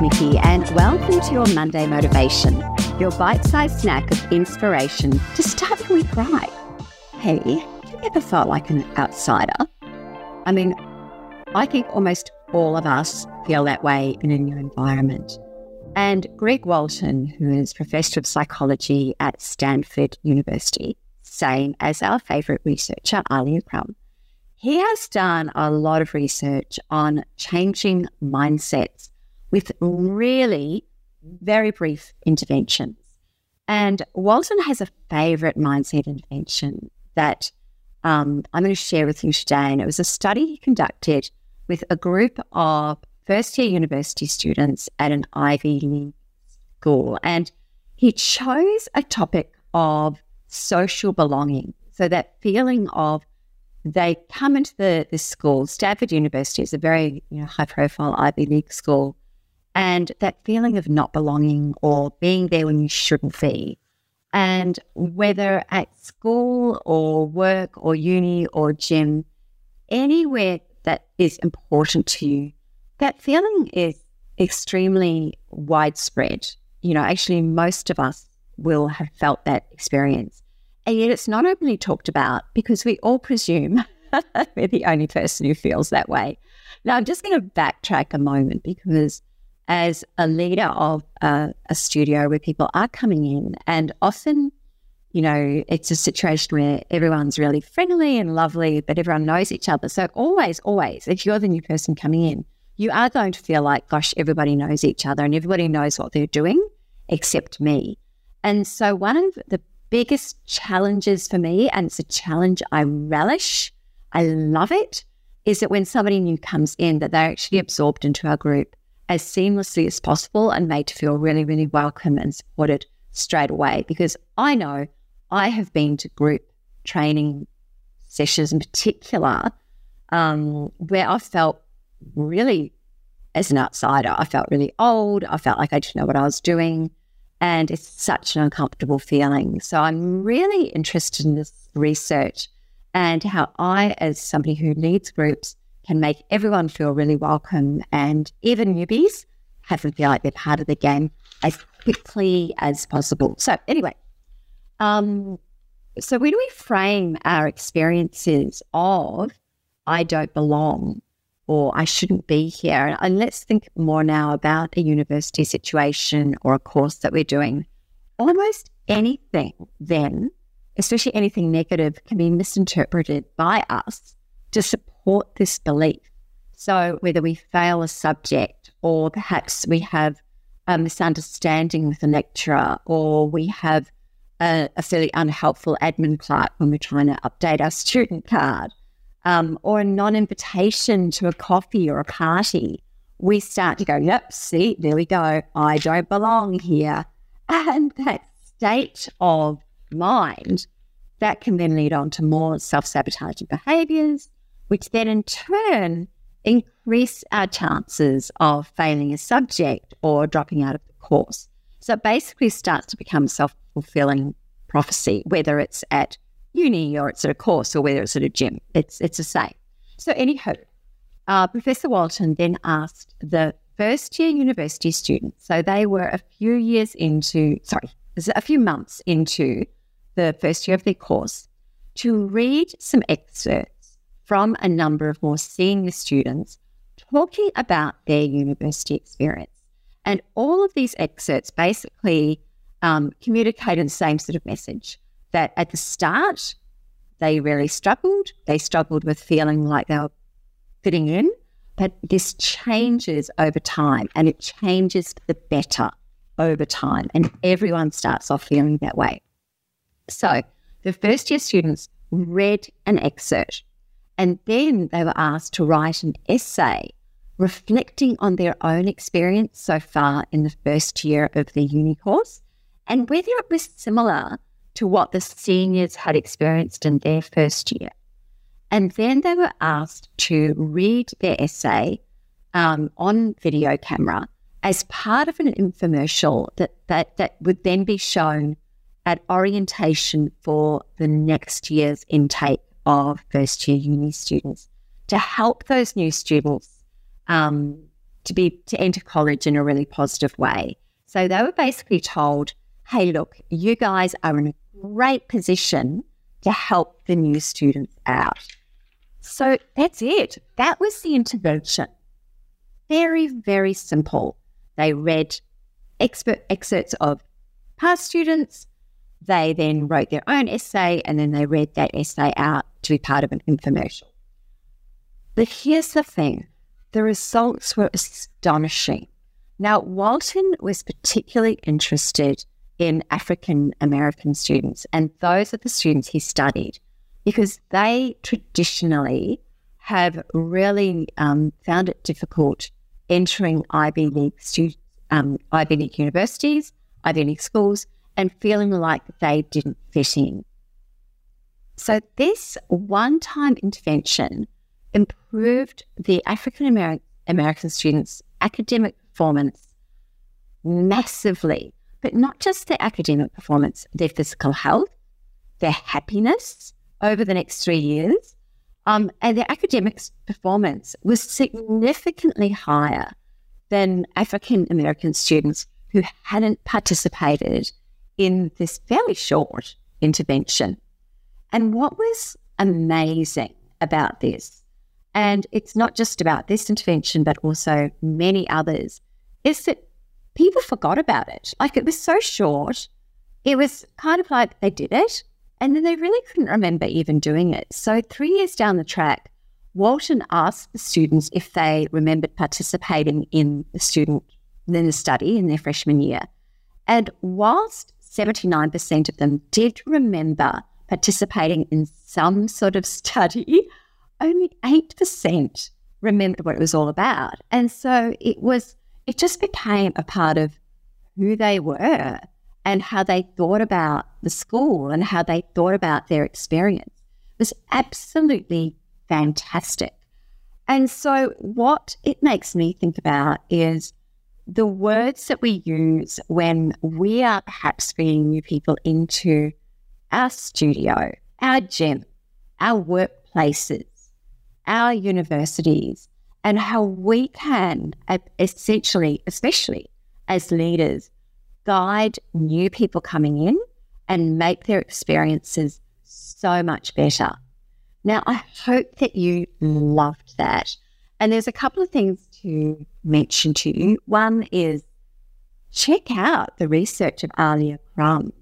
Nikki, and welcome to your Monday Motivation, your bite sized snack of inspiration to start your week right. Hey, you ever felt like an outsider? I mean, I think almost all of us feel that way in a new environment. And Greg Walton, who is professor of psychology at Stanford University, same as our favorite researcher, Alia Crum, he has done a lot of research on changing mindsets with really very brief interventions. And Walton has a favorite mindset intervention that um, I'm going to share with you today. And it was a study he conducted with a group of first year university students at an Ivy League school. And he chose a topic of social belonging. So that feeling of they come into the, the school. Stanford University is a very you know, high profile Ivy League school. And that feeling of not belonging or being there when you shouldn't be. And whether at school or work or uni or gym, anywhere that is important to you, that feeling is extremely widespread. You know, actually, most of us will have felt that experience. And yet it's not openly talked about because we all presume we're the only person who feels that way. Now, I'm just going to backtrack a moment because as a leader of a, studio where people are coming in, and often, you know, it's a situation where everyone's really friendly and lovely, but everyone knows each other. So, always, always, if you're the new person coming in, you are going to feel like, gosh, everybody knows each other and everybody knows what they're doing except me. And so, one of the biggest challenges for me, and it's a challenge I relish, I love it, is that when somebody new comes in, that they're actually absorbed into our group as seamlessly as possible and made to feel really, really welcome and supported straight away. Because I know I have been to group training sessions in particular um, where I felt really, as an outsider, I felt really old. I felt like I didn't know what I was doing. And it's such an uncomfortable feeling. So I'm really interested in this research and how I, as somebody who leads groups, can make everyone feel really welcome and even newbies have them feel like they're part of the game as quickly as possible. So, anyway, um, so when we frame our experiences of I don't belong or I shouldn't be here. And let's think more now about a university situation or a course that we're doing. Almost anything then, especially anything negative, can be misinterpreted by us to support this belief. So whether we fail a subject or perhaps we have a misunderstanding with a lecturer or we have a, a fairly unhelpful admin clerk when we're trying to update our student card um, or a non invitation to a coffee or a party, we start to go, yep, see, there we go. I don't belong here. And that state of mind, that can then lead on to more self sabotaging behaviors, which then in turn increase our chances of failing a subject or dropping out of the course. So it basically starts to become a self fulfilling prophecy, whether it's at uni or it's at a course or whether it's at a gym. It's it's the same. So anyhow, uh, Professor Walton then asked the first year university students, so they were a few years into, sorry, a few months into the first year of their course, to read some excerpts from a number of more senior students talking about their university experience. And all of these excerpts basically um, communicated the same sort of message that at the start, they really struggled. They struggled with feeling like they were fitting in, but this changes over time and it changes for the better over time. And everyone starts off feeling that way. So the first year students read an excerpt and then they were asked to write an essay reflecting on their own experience so far in the first year of the uni course and whether it was similar to what the seniors had experienced in their first year. And then they were asked to read their essay um, on video camera as part of an infomercial that, that, that would then be shown at orientation for the next year's intake of first year uni students to help those new students um, to be to enter college in a really positive way. So they were basically told, hey, look, you guys are in a great position to help the new students out. So that's it. That was the intervention. Very, very simple. They read expert excerpts of past students. They then wrote their own essay and then they read that essay out to be part of an infomercial. But here's the thing the results were astonishing. Now, Walton was particularly interested in African American students, and those are the students he studied because they traditionally have really um, found it difficult entering Ivy League students, um, Ivy League universities, Ivy League schools, and feeling like they didn't fit in. So this one-time intervention improved the African American students' academic performance massively, but not just their academic performance, their physical health, their happiness over the next three years, um, and their academic performance was significantly higher than African American students who hadn't participated in this fairly short intervention. And what was amazing about this, and it's not just about this intervention, but also many others, is that people forgot about it. Like it was so short. It was kind of like they did it and then they really couldn't remember even doing it. So, three years down the track, Walton asked the students if they remembered participating in the student in the study in their freshman year. And whilst 79% of them did remember participating in some sort of study, only 8% remembered what it was all about. And so it was it just became a part of who they were and how they thought about the school and how they thought about their experience it was absolutely fantastic. And so, what it makes me think about is the words that we use when we are perhaps bringing new people into our studio, our gym, our workplaces, our universities, and how we can essentially, especially as leaders, guide new people coming in and make their experiences so much better. Now, I hope that you loved that. And there's a couple of things to mention to you. One is check out the research of Alia Crum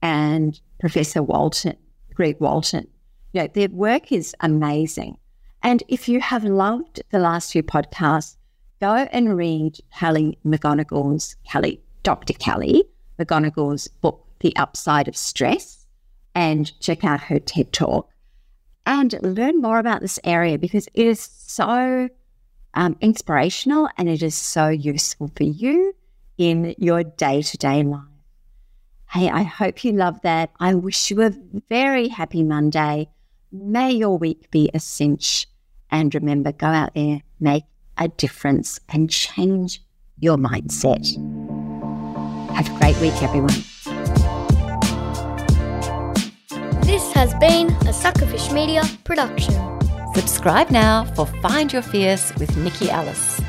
and Professor Walton, Greg Walton. You know, their work is amazing. And if you have loved the last few podcasts, go and read Kelly McGonigal's, Kelly, Dr. Kelly McGonigal's book, The Upside of Stress, and check out her TED Talk and learn more about this area because it is so um, inspirational and it is so useful for you in your day to day life. Hey, I hope you love that. I wish you a very happy Monday. May your week be a cinch. And remember, go out there, make a difference, and change your mindset. Have a great week, everyone. This has been a Suckerfish Media production. Subscribe now for Find Your Fierce with Nikki Ellis.